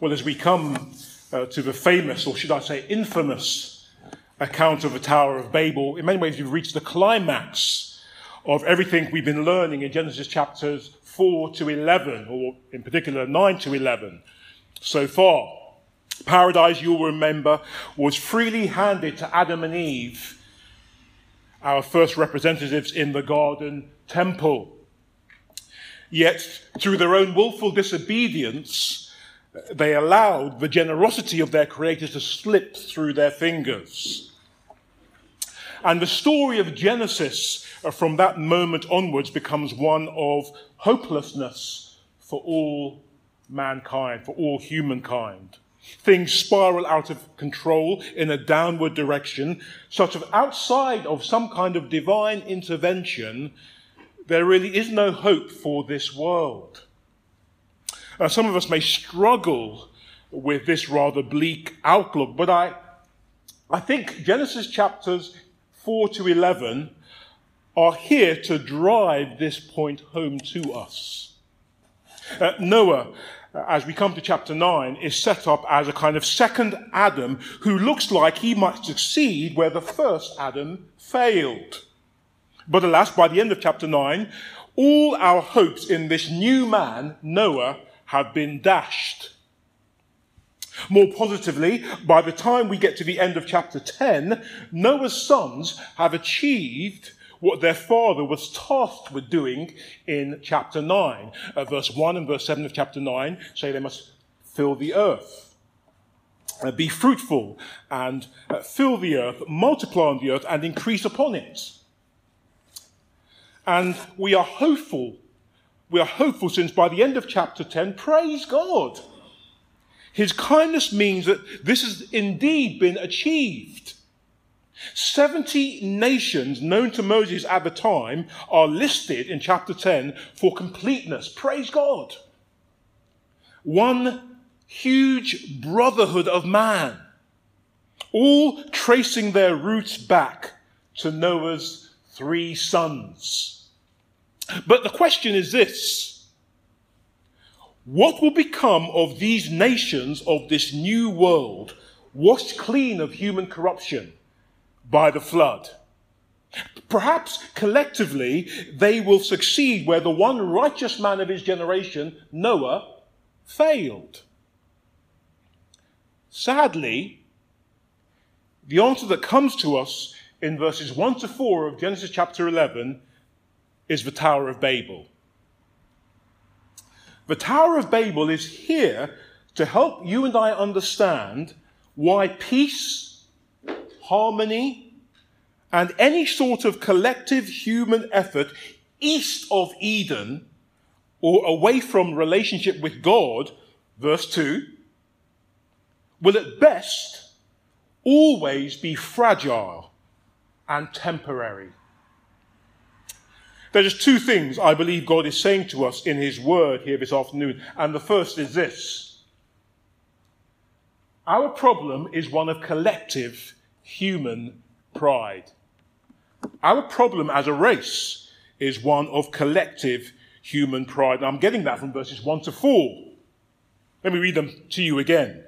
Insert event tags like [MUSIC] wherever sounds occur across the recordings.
Well, as we come uh, to the famous, or should I say infamous, account of the Tower of Babel, in many ways we've reached the climax of everything we've been learning in Genesis chapters 4 to 11, or in particular 9 to 11 so far. Paradise, you'll remember, was freely handed to Adam and Eve, our first representatives in the garden temple. Yet, through their own willful disobedience, they allowed the generosity of their Creator to slip through their fingers. And the story of Genesis uh, from that moment onwards becomes one of hopelessness for all mankind, for all humankind. Things spiral out of control in a downward direction, such that outside of some kind of divine intervention, there really is no hope for this world. Uh, some of us may struggle with this rather bleak outlook, but I, I think Genesis chapters 4 to 11 are here to drive this point home to us. Uh, Noah as we come to chapter 9, is set up as a kind of second Adam who looks like he might succeed where the first Adam failed. But alas, by the end of chapter 9, all our hopes in this new man, Noah, have been dashed. More positively, by the time we get to the end of chapter 10, Noah's sons have achieved what their father was tasked with doing in chapter 9. Uh, verse 1 and verse 7 of chapter 9 say they must fill the earth. Uh, be fruitful and uh, fill the earth, multiply on the earth, and increase upon it. And we are hopeful. We are hopeful since by the end of chapter 10, praise God. His kindness means that this has indeed been achieved. 70 nations known to Moses at the time are listed in chapter 10 for completeness. Praise God. One huge brotherhood of man, all tracing their roots back to Noah's three sons. But the question is this what will become of these nations of this new world, washed clean of human corruption? by the flood. Perhaps collectively they will succeed where the one righteous man of his generation, Noah, failed. Sadly, the answer that comes to us in verses 1 to 4 of Genesis chapter 11 is the Tower of Babel. The Tower of Babel is here to help you and I understand why peace harmony, and any sort of collective human effort east of Eden or away from relationship with God, verse 2, will at best always be fragile and temporary. There's two things I believe God is saying to us in His Word here this afternoon, and the first is this. Our problem is one of collective human pride. Our problem as a race is one of collective human pride. And I'm getting that from verses 1 to 4. Let me read them to you again.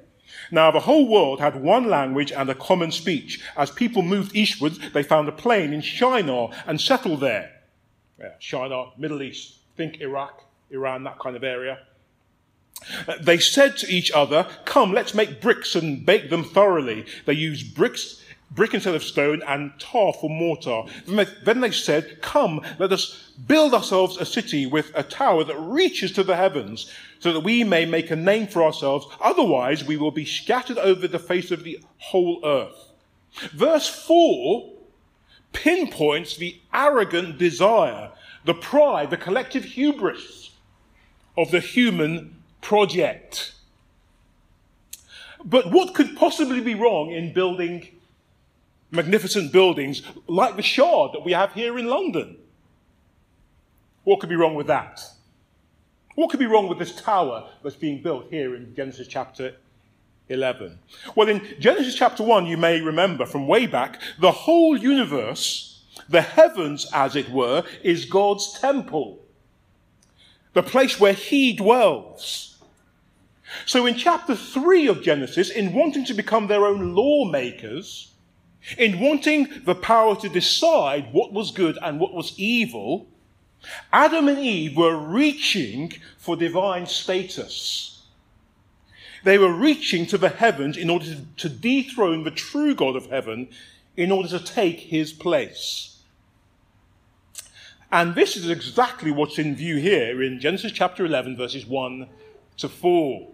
Now, the whole world had one language and a common speech. As people moved eastwards, they found a plain in Shinar and settled there. Shinar, Middle East. Think Iraq, Iran, that kind of area. Uh, they said to each other, Come, let's make bricks and bake them thoroughly. They used bricks brick instead of stone, and tar for mortar. Then they, Then they said, Come, let us build ourselves a city with a tower that reaches to the heavens, so that we may make a name for ourselves. Otherwise, we will be scattered over the face of the whole earth. Verse 4 pinpoints the arrogant desire, the pride, the collective hubris of the human project. But what could possibly be wrong in building magnificent buildings like the Shard that we have here in London. What could be wrong with that? What could be wrong with this tower that's being built here in Genesis chapter 11? Well, in Genesis chapter 1, you may remember from way back, the whole universe, the heavens as it were, is God's temple, the place where He dwells. So in chapter 3 of Genesis, in wanting to become their own lawmakers, in wanting the power to decide what was good and what was evil, Adam and Eve were reaching for divine status. They were reaching to the heavens in order to dethrone the true God of heaven in order to take his place. And this is exactly what's in view here in Genesis chapter 11, verses 1 to 4.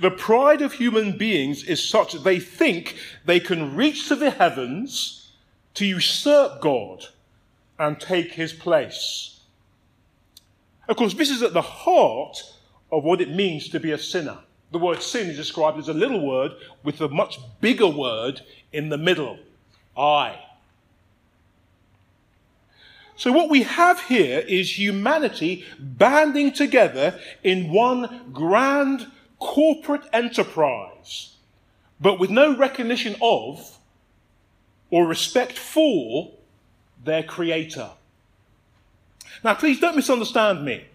The pride of human beings is such that they think they can reach to the heavens to usurp God and take his place. Of course, this is at the heart of what it means to be a sinner. The word sin is described as a little word with a much bigger word in the middle I. So, what we have here is humanity banding together in one grand corporate enterprise, but with no recognition of or respect for their creator. Now, please don't misunderstand me.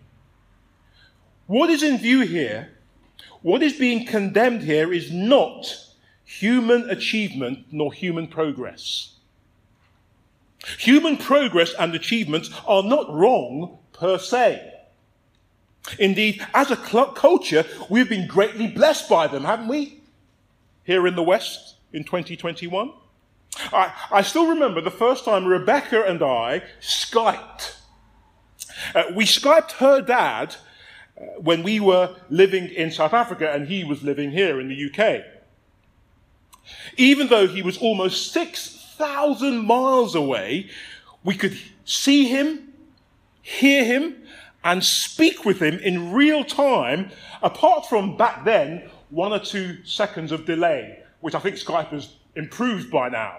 What is in view here, what is being condemned here, is not human achievement nor human progress. Human progress and achievements are not wrong per se. Indeed, as a culture, we've been greatly blessed by them, haven't we? Here in the West in 2021. I, I still remember the first time Rebecca and I Skyped. Uh, we Skyped her dad when we were living in South Africa and he was living here in the UK. Even though he was almost 6,000 miles away, we could see him, hear him, and speak with him in real time, apart from back then, one or two seconds of delay, which I think Skype has improved by now.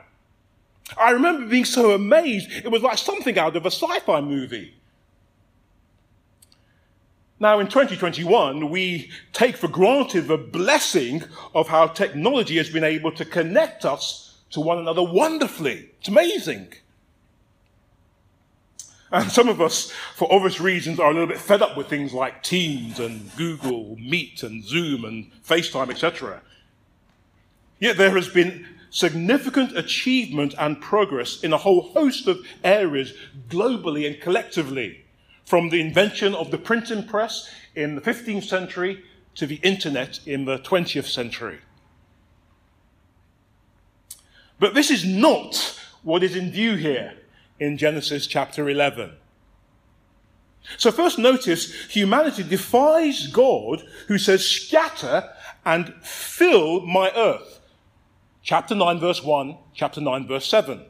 I remember being so amazed, it was like something out of a sci fi movie. Now, in 2021, we take for granted the blessing of how technology has been able to connect us to one another wonderfully. It's amazing. And some of us, for obvious reasons, are a little bit fed up with things like Teams and Google Meet and Zoom and FaceTime, etc. Yet there has been significant achievement and progress in a whole host of areas globally and collectively from the invention of the printing press in the 15th century to the internet in the 20th century. But this is not what is in view here in Genesis chapter 11. So, first notice humanity defies God who says, Scatter and fill my earth. Chapter 9, verse 1, chapter 9, verse 7.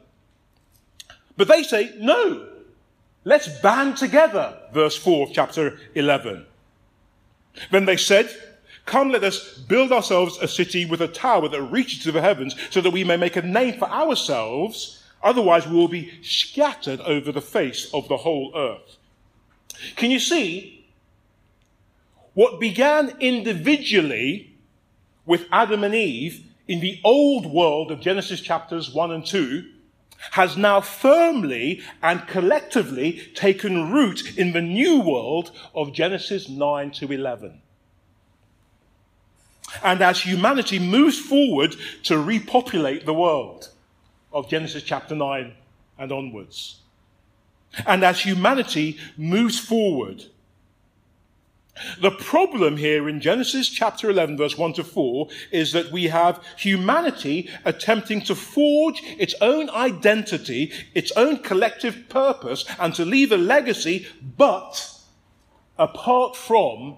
But they say, No, Let's band together, verse 4 of chapter 11. Then they said, Come, let us build ourselves a city with a tower that reaches to the heavens, so that we may make a name for ourselves. Otherwise, we will be scattered over the face of the whole earth. Can you see? What began individually with Adam and Eve in the old world of Genesis chapters 1 and 2 has now firmly and collectively taken root in the new world of Genesis 9 to 11. And as humanity moves forward to repopulate the world of Genesis chapter 9 and onwards, and as humanity moves forward the problem here in Genesis chapter 11, verse 1 to 4, is that we have humanity attempting to forge its own identity, its own collective purpose, and to leave a legacy, but apart from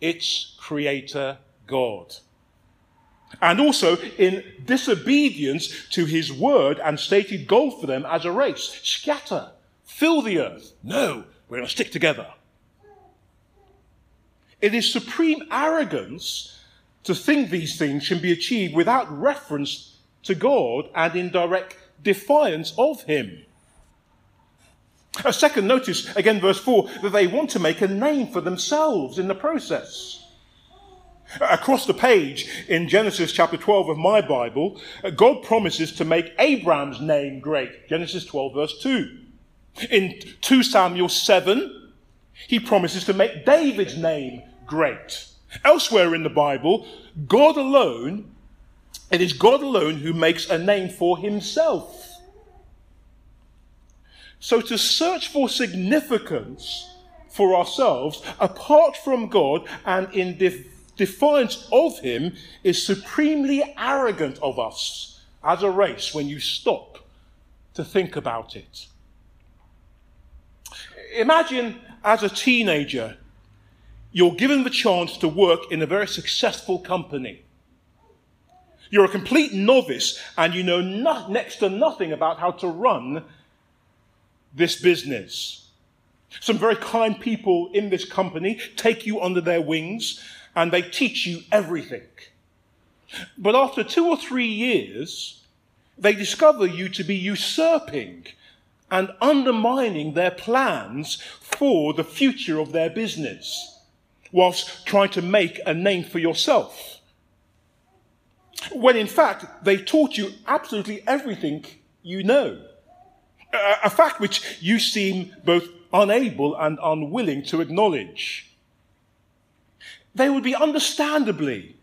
its creator God. And also in disobedience to his word and stated goal for them as a race scatter, fill the earth. No, we're going to stick together. It is supreme arrogance to think these things can be achieved without reference to God and in direct defiance of Him. A second, notice again, verse 4, that they want to make a name for themselves in the process. Across the page in Genesis chapter 12 of my Bible, God promises to make Abraham's name great. Genesis 12, verse 2. In 2 Samuel 7, he promises to make David's name great. Elsewhere in the Bible, God alone, it is God alone who makes a name for himself. So to search for significance for ourselves apart from God and in def- defiance of Him is supremely arrogant of us as a race when you stop to think about it. Imagine as a teenager, you're given the chance to work in a very successful company. You're a complete novice and you know no- next to nothing about how to run this business. Some very kind people in this company take you under their wings and they teach you everything. But after two or three years, they discover you to be usurping and undermining their plans for the future of their business, whilst trying to make a name for yourself. When in fact, they taught you absolutely everything you know a fact which you seem both unable and unwilling to acknowledge. They would be understandably,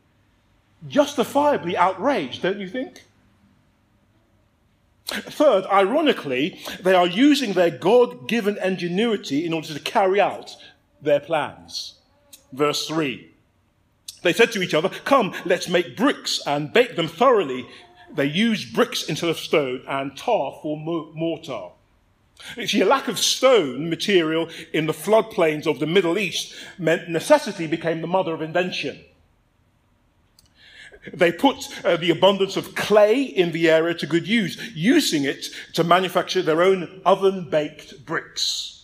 justifiably outraged, don't you think? Third, ironically, they are using their God given ingenuity in order to carry out their plans. Verse 3. They said to each other, Come, let's make bricks and bake them thoroughly they used bricks instead of stone and tar for mortar. You see, a lack of stone material in the floodplains of the Middle East meant necessity became the mother of invention. They put uh, the abundance of clay in the area to good use, using it to manufacture their own oven baked bricks.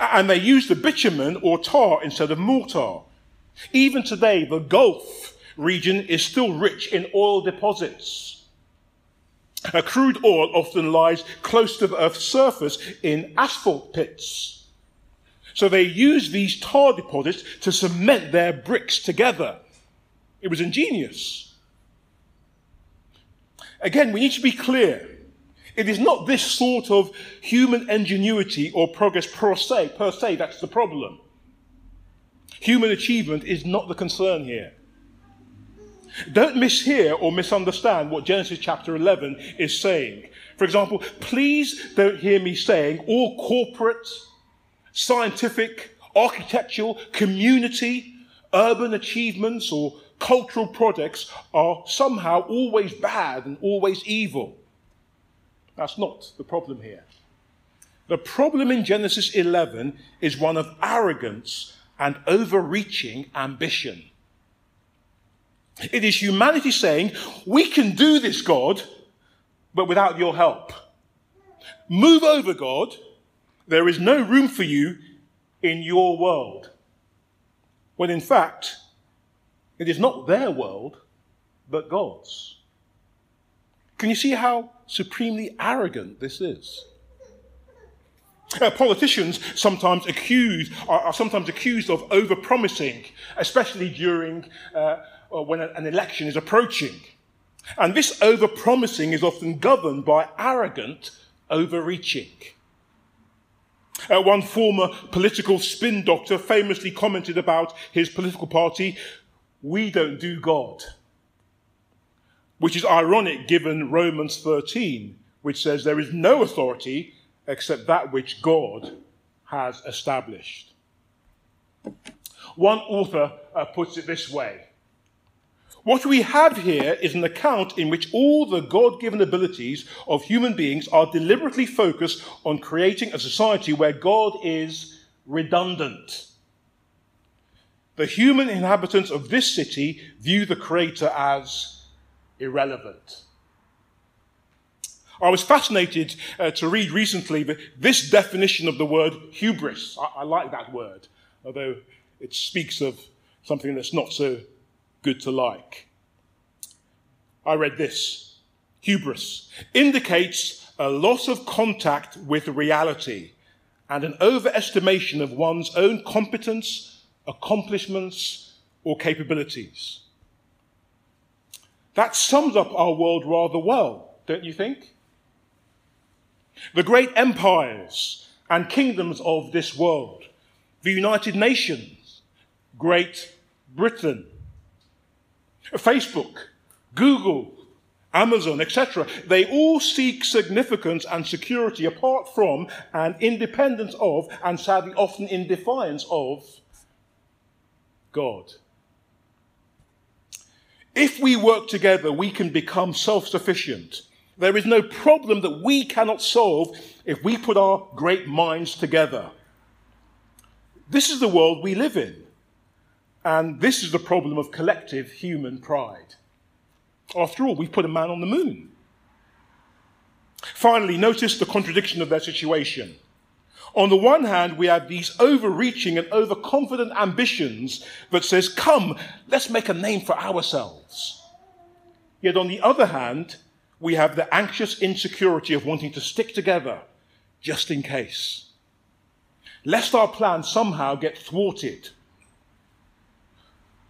And they used the bitumen or tar instead of mortar. Even today, the Gulf region is still rich in oil deposits. A crude oil often lies close to the Earth's surface in asphalt pits. So they used these tar deposits to cement their bricks together. It was ingenious. Again, we need to be clear. It is not this sort of human ingenuity or progress per se, per se that's the problem. Human achievement is not the concern here. Don't mishear or misunderstand what Genesis chapter 11 is saying. For example, please don't hear me saying all corporate, scientific, architectural, community, urban achievements, or cultural projects are somehow always bad and always evil. That's not the problem here. The problem in Genesis 11 is one of arrogance and overreaching ambition. It is humanity saying, We can do this, God, but without your help. Move over, God. There is no room for you in your world. When in fact, it is not their world, but God's. Can you see how supremely arrogant this is? Uh, politicians sometimes accuse are, are, sometimes accused of overpromising, especially during uh, when an election is approaching. And this overpromising is often governed by arrogant overreaching. Uh, one former political spin doctor famously commented about his political party, We don't do God. Which is ironic given Romans 13, which says there is no authority except that which God has established. One author uh, puts it this way what we have here is an account in which all the God given abilities of human beings are deliberately focused on creating a society where God is redundant. The human inhabitants of this city view the Creator as irrelevant. I was fascinated uh, to read recently this definition of the word hubris. I, I like that word, although it speaks of something that's not so good to like. I read this hubris indicates a loss of contact with reality and an overestimation of one's own competence, accomplishments, or capabilities. That sums up our world rather well, don't you think? The great empires and kingdoms of this world, the United Nations, great Britain, Facebook, Google, Amazon, etc. They all seek significance and security apart from and independent of, and sadly often in defiance of, God. If we work together, we can become self sufficient. There is no problem that we cannot solve if we put our great minds together. This is the world we live in. And this is the problem of collective human pride. After all, we've put a man on the moon. Finally, notice the contradiction of their situation. On the one hand, we have these overreaching and overconfident ambitions that says, come, let's make a name for ourselves. Yet on the other hand, we have the anxious insecurity of wanting to stick together just in case. Lest our plan somehow get thwarted.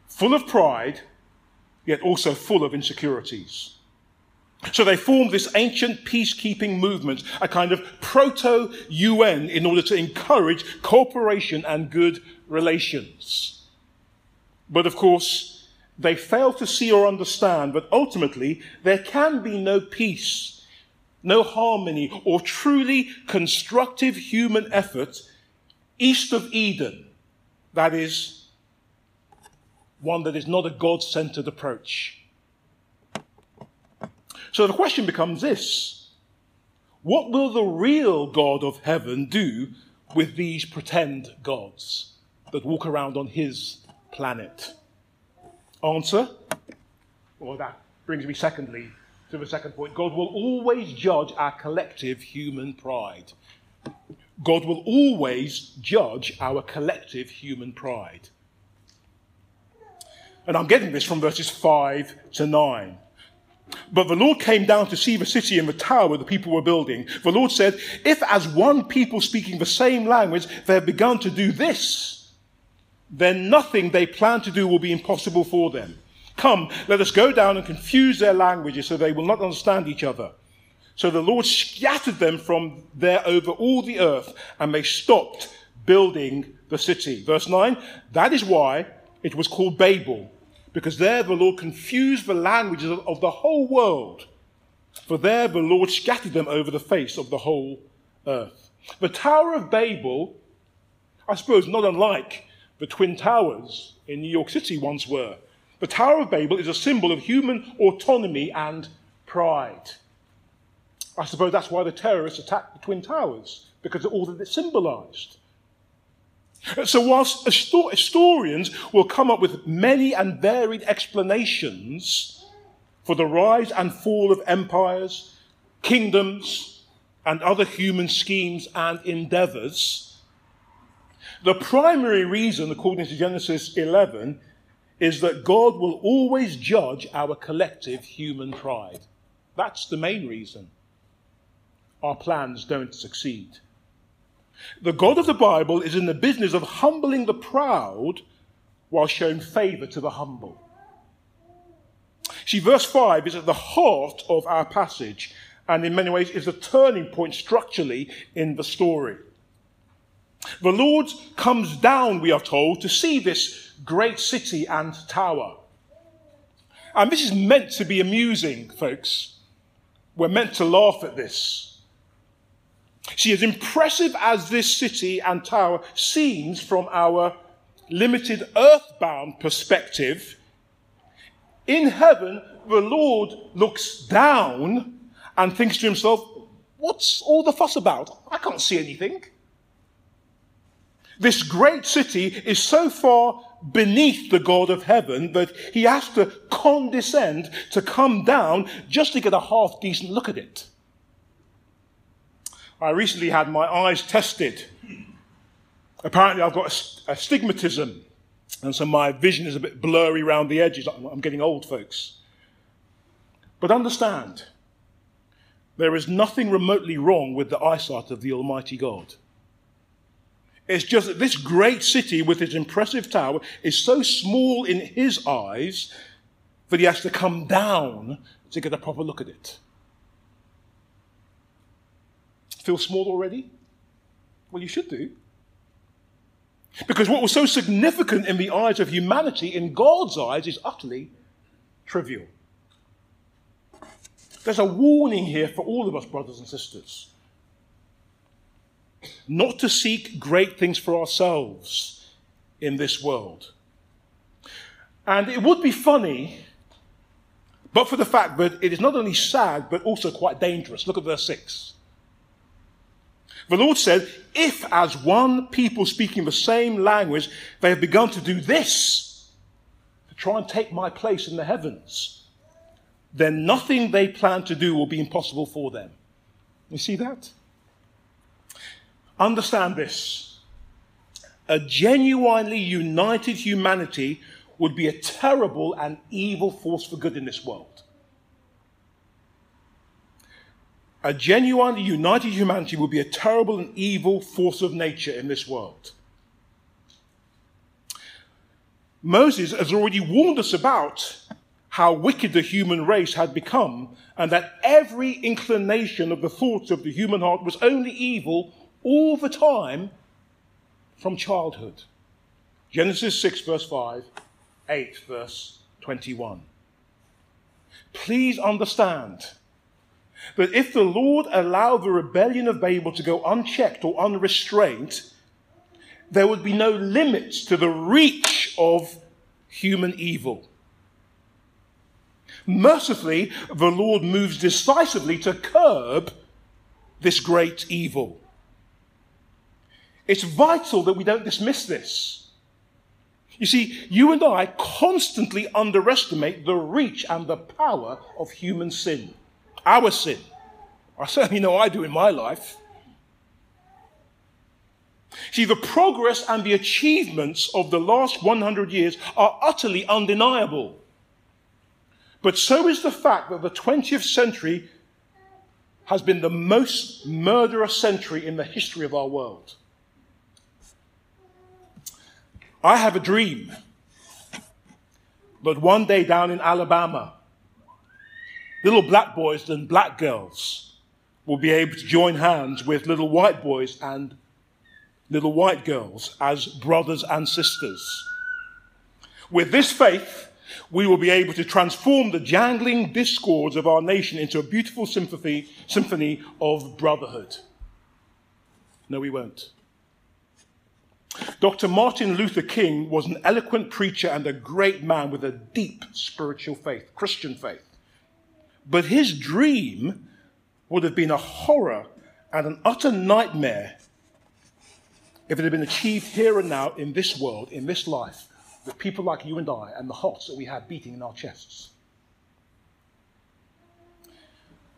Full of pride, yet also full of insecurities. So they formed this ancient peacekeeping movement, a kind of proto UN, in order to encourage cooperation and good relations. But of course, they fail to see or understand that ultimately there can be no peace, no harmony, or truly constructive human effort east of Eden. That is, one that is not a God centered approach. So the question becomes this What will the real God of heaven do with these pretend gods that walk around on his planet? Answer? Well, that brings me, secondly, to the second point. God will always judge our collective human pride. God will always judge our collective human pride. And I'm getting this from verses 5 to 9. But the Lord came down to see the city and the tower the people were building. The Lord said, If as one people speaking the same language they have begun to do this, then nothing they plan to do will be impossible for them. Come, let us go down and confuse their languages so they will not understand each other. So the Lord scattered them from there over all the earth, and they stopped building the city. Verse 9 That is why it was called Babel because there the Lord confused the languages of the whole world. For there the Lord scattered them over the face of the whole earth. The Tower of Babel, I suppose, not unlike the Twin Towers in New York City once were. The Tower of Babel is a symbol of human autonomy and pride. I suppose that's why the terrorists attacked the Twin Towers, because of all that it symbolized. So, whilst historians will come up with many and varied explanations for the rise and fall of empires, kingdoms, and other human schemes and endeavors, the primary reason, according to Genesis 11, is that God will always judge our collective human pride. That's the main reason our plans don't succeed. The God of the Bible is in the business of humbling the proud while showing favor to the humble. See, verse 5 is at the heart of our passage and in many ways is a turning point structurally in the story. The Lord comes down, we are told, to see this great city and tower. And this is meant to be amusing, folks. We're meant to laugh at this. See, as impressive as this city and tower seems from our limited earthbound perspective, in heaven, the Lord looks down and thinks to himself, What's all the fuss about? I can't see anything. This great city is so far beneath the God of heaven that he has to condescend to come down just to get a half decent look at it. I recently had my eyes tested. Apparently, I've got astigmatism, and so my vision is a bit blurry around the edges. I'm getting old, folks. But understand, there is nothing remotely wrong with the eyesight of the Almighty God. It's just that this great city with its impressive tower is so small in his eyes that he has to come down to get a proper look at it. Feel small already? Well, you should do. Because what was so significant in the eyes of humanity, in God's eyes, is utterly trivial. There's a warning here for all of us, brothers and sisters. Not to seek great things for ourselves in this world. And it would be funny, but for the fact that it is not only sad, but also quite dangerous. Look at verse 6. The Lord said, If as one people speaking the same language, they have begun to do this, to try and take my place in the heavens, then nothing they plan to do will be impossible for them. You see that? Understand this. A genuinely united humanity would be a terrible and evil force for good in this world. A genuine, united humanity would be a terrible and evil force of nature in this world. Moses has already warned us about how wicked the human race had become, and that every inclination of the thoughts of the human heart was only evil all the time from childhood. Genesis 6, verse 5, 8, verse 21. Please understand that if the Lord allowed the rebellion of Babel to go unchecked or unrestrained, there would be no limits to the reach of human evil. Mercifully, the Lord moves decisively to curb this great evil. It's vital that we don't dismiss this. You see, you and I constantly underestimate the reach and the power of human sin, our sin. I certainly know I do in my life. See, the progress and the achievements of the last 100 years are utterly undeniable. But so is the fact that the 20th century has been the most murderous century in the history of our world. I have a dream that one day down in Alabama, little black boys and black girls will be able to join hands with little white boys and little white girls as brothers and sisters. With this faith, we will be able to transform the jangling discords of our nation into a beautiful symphony, symphony of brotherhood. No, we won't. Dr. Martin Luther King was an eloquent preacher and a great man with a deep spiritual faith, Christian faith. But his dream would have been a horror and an utter nightmare if it had been achieved here and now in this world, in this life, with people like you and I and the hearts that we have beating in our chests.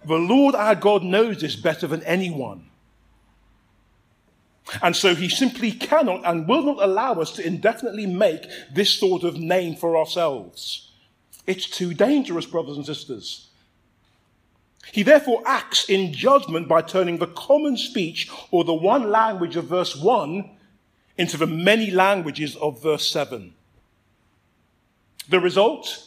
The Lord our God knows this better than anyone. And so he simply cannot and will not allow us to indefinitely make this sort of name for ourselves. It's too dangerous, brothers and sisters. He therefore acts in judgment by turning the common speech or the one language of verse 1 into the many languages of verse 7. The result?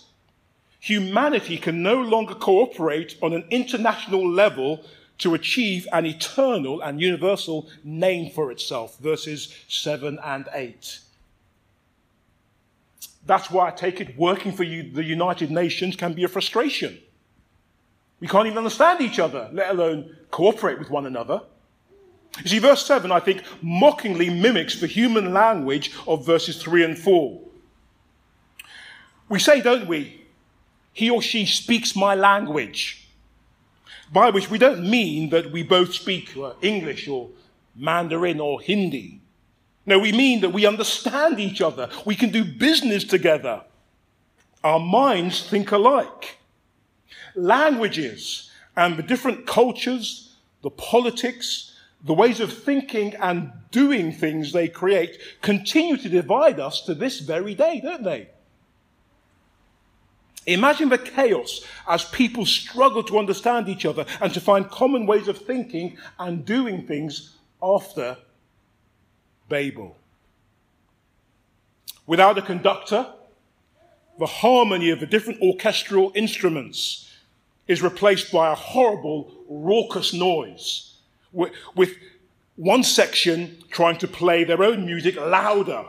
Humanity can no longer cooperate on an international level to achieve an eternal and universal name for itself. Verses 7 and 8. That's why I take it working for you, the United Nations can be a frustration. We can't even understand each other, let alone cooperate with one another. You see, verse 7, I think, mockingly mimics the human language of verses 3 and 4. We say, don't we? He or she speaks my language. By which we don't mean that we both speak uh, English or Mandarin or Hindi. No, we mean that we understand each other. We can do business together. Our minds think alike. Languages and the different cultures, the politics, the ways of thinking and doing things they create continue to divide us to this very day, don't they? Imagine the chaos as people struggle to understand each other and to find common ways of thinking and doing things after Babel. Without a conductor, the harmony of the different orchestral instruments is replaced by a horrible, raucous noise with, one section trying to play their own music louder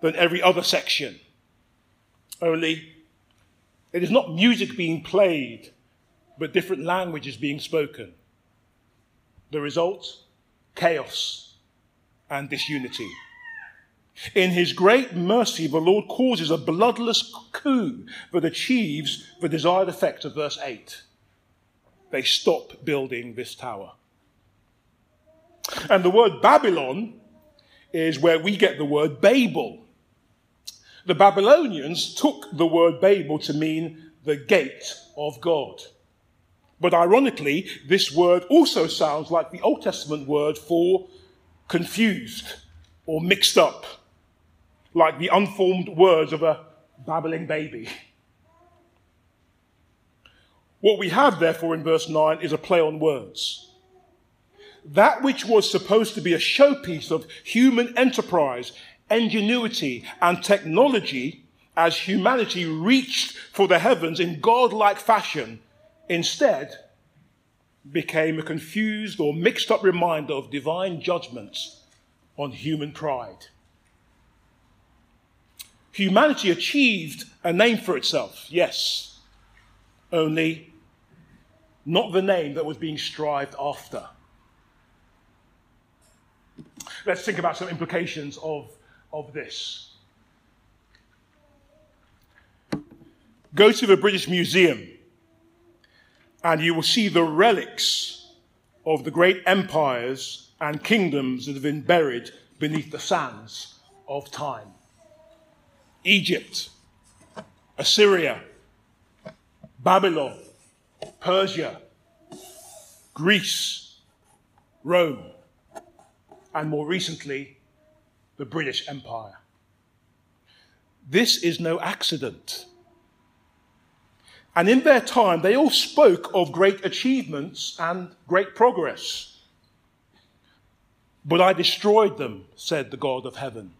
than every other section. Only it is not music being played, but different languages being spoken. The result? Chaos and disunity. In his great mercy, the Lord causes a bloodless coup that achieves the desired effect of verse 8. They stop building this tower. And the word Babylon is where we get the word Babel. The Babylonians took the word Babel to mean the gate of God. But ironically, this word also sounds like the Old Testament word for confused or mixed up, like the unformed words of a babbling baby. What we have, therefore, in verse 9 is a play on words. That which was supposed to be a showpiece of human enterprise, ingenuity, and technology as humanity reached for the heavens in godlike fashion instead became a confused or mixed up reminder of divine judgments on human pride. Humanity achieved a name for itself, yes, only not the name that was being strived after. Let's think about some implications of, of this. Go to the British Museum and you will see the relics of the great empires and kingdoms that have been buried beneath the sands of time. Egypt, Assyria, Babylon, Persia, Greece, Rome, and more recently, the British Empire. This is no accident. And in their time, they all spoke of great achievements and great progress. But I destroyed them, said the God of heaven.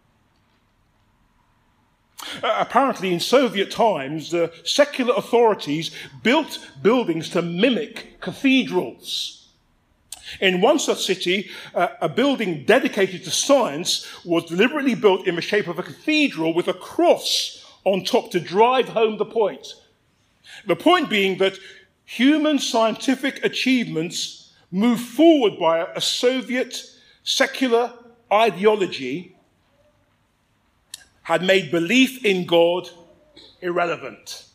Apparently, in Soviet times, the secular authorities built buildings to mimic cathedrals. In one such city, uh, a building dedicated to science was deliberately built in the shape of a cathedral with a cross on top to drive home the point the point being that human scientific achievements move forward by a Soviet secular ideology had made belief in God irrelevant.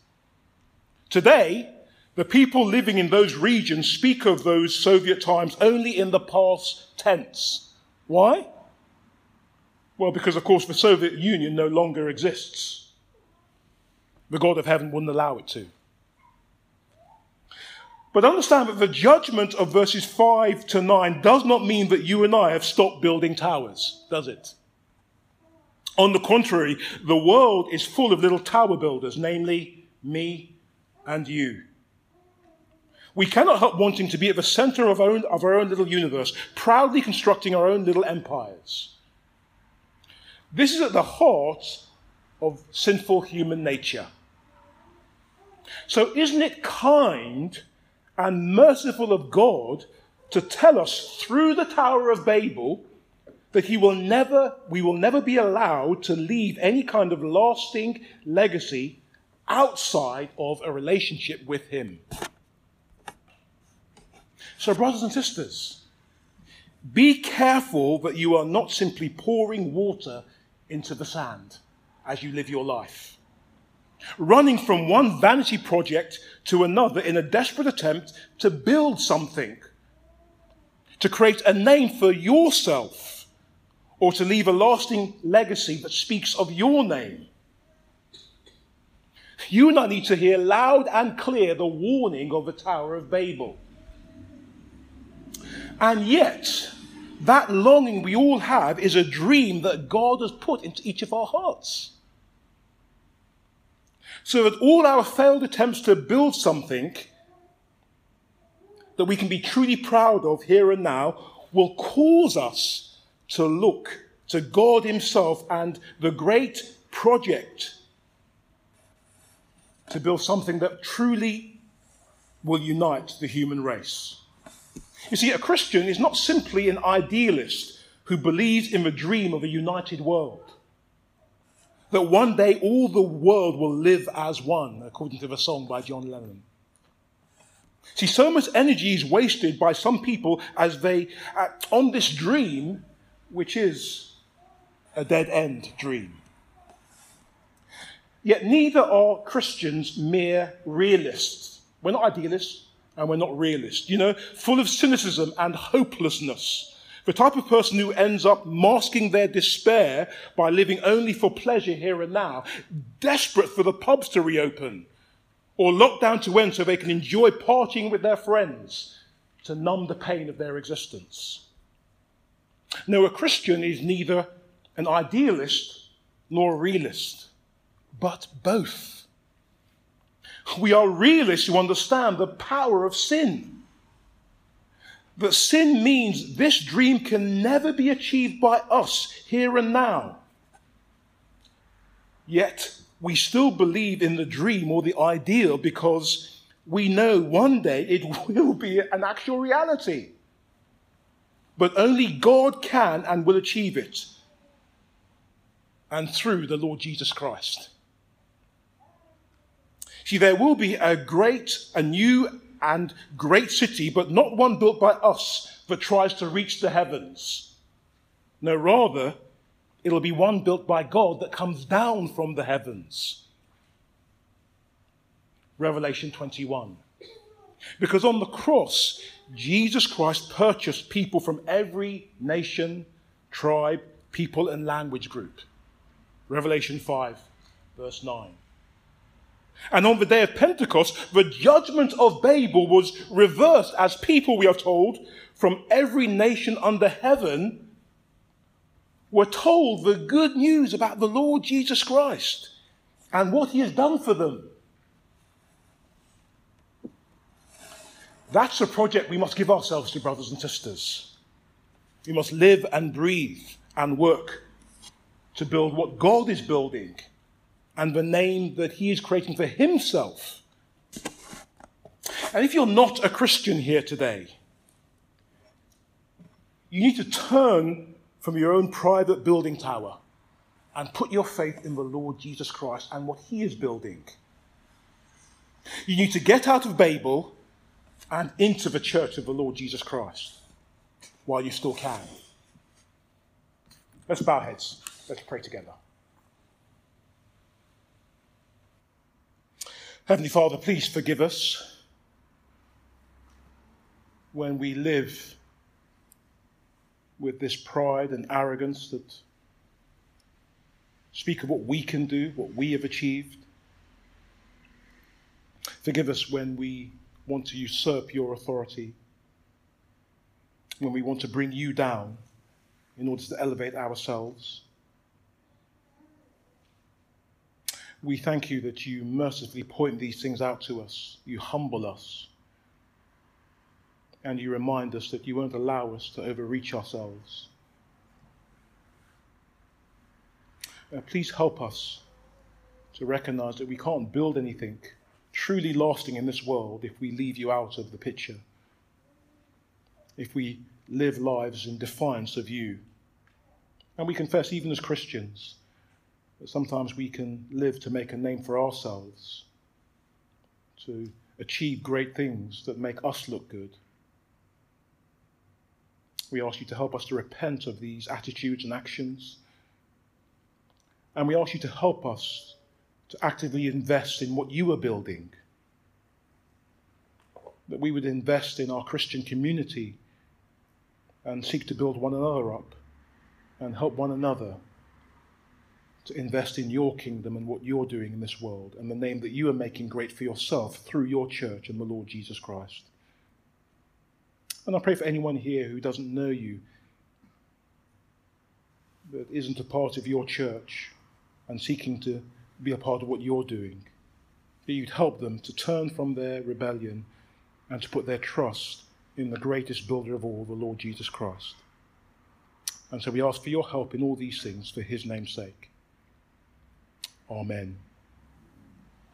Today, the people living in those regions speak of those Soviet times only in the past tense. Why? Well, because, of course, the Soviet Union no longer exists. The God of heaven wouldn't allow it to. But understand that the judgment of verses 5 to 9 does not mean that you and I have stopped building towers, does it? On the contrary, the world is full of little tower builders, namely me and you. We cannot help wanting to be at the center of our, own, of our own little universe, proudly constructing our own little empires. This is at the heart of sinful human nature. So, isn't it kind and merciful of God to tell us through the Tower of Babel that he will never, we will never be allowed to leave any kind of lasting legacy outside of a relationship with him. So, brothers and sisters, be careful that you are not simply pouring water into the sand as you live your life running from one vanity project to another in a desperate attempt to build something, to create a name for yourself, or to leave a lasting legacy that speaks of your name. You and I need to hear loud and clear the warning of the Tower of Babel. And yet, that longing we all have is a dream that God has put into each of our hearts so that all our failed attempts to build something that we can be truly proud of here and now will cause us to look to God Himself and the great project to build something that truly will unite the human race. You see, a Christian is not simply an idealist who believes in the dream of a united world. That one day all the world will live as one, according to the song by John Lennon. See, so much energy is wasted by some people as they act on this dream, which is a dead end dream. Yet neither are Christians mere realists. We're not idealists and we're not realists, you know, full of cynicism and hopelessness. The type of person who ends up masking their despair by living only for pleasure here and now, desperate for the pubs to reopen or lockdown to end so they can enjoy partying with their friends to numb the pain of their existence. No, a Christian is neither an idealist nor a realist, but both. We are realists who understand the power of sin. That sin means this dream can never be achieved by us here and now. Yet, we still believe in the dream or the ideal because we know one day it [LAUGHS] will be an actual reality. But only God can and will achieve it. And through the Lord Jesus Christ. See, there will be a great, a new and great city, but not one built by us that tries to reach the heavens. No, rather, It'll be one built by God that comes down from the heavens. Revelation 21. Because on the cross, Jesus Christ purchased people from every nation, tribe, people, and language group. Revelation 5, verse 9. And on the day of Pentecost, the judgment of Babel was reversed as people, we are told, from every nation under heaven were told the good news about the Lord Jesus Christ and what he has done for them. That's a project we must give ourselves to, brothers and sisters. We must live and breathe and work to build what God is building and the name that He is creating for Himself. And if you're not a Christian here today, you need to turn from your own private building tower and put your faith in the Lord Jesus Christ and what He is building. You need to get out of Babel and into the church of the Lord Jesus Christ while you still can. Let's bow heads. Let's pray together. Heavenly Father, please forgive us when we live with this pride and arrogance that speak of what we can do, what we have achieved. Forgive us when we want to usurp your authority, when we want to bring you down in order to elevate ourselves. We thank you that you mercifully point these things out to us. You humble us and you remind us that you won't allow us to overreach ourselves. Uh, please help us to recognize that we can't build anything truly lasting in this world if we leave you out of the picture, if we live lives in defiance of you. And we confess, even as Christians, that sometimes we can live to make a name for ourselves, to achieve great things that make us look good. We ask you to help us to repent of these attitudes and actions. And we ask you to help us to actively invest in what you are building. That we would invest in our Christian community and seek to build one another up and help one another to invest in your kingdom and what you're doing in this world and the name that you are making great for yourself through your church and the Lord Jesus Christ. And I pray for anyone here who doesn't know you, that isn't a part of your church and seeking to be a part of what you're doing, that you'd help them to turn from their rebellion and to put their trust in the greatest builder of all, the Lord Jesus Christ. And so we ask for your help in all these things for his name's sake. Amen.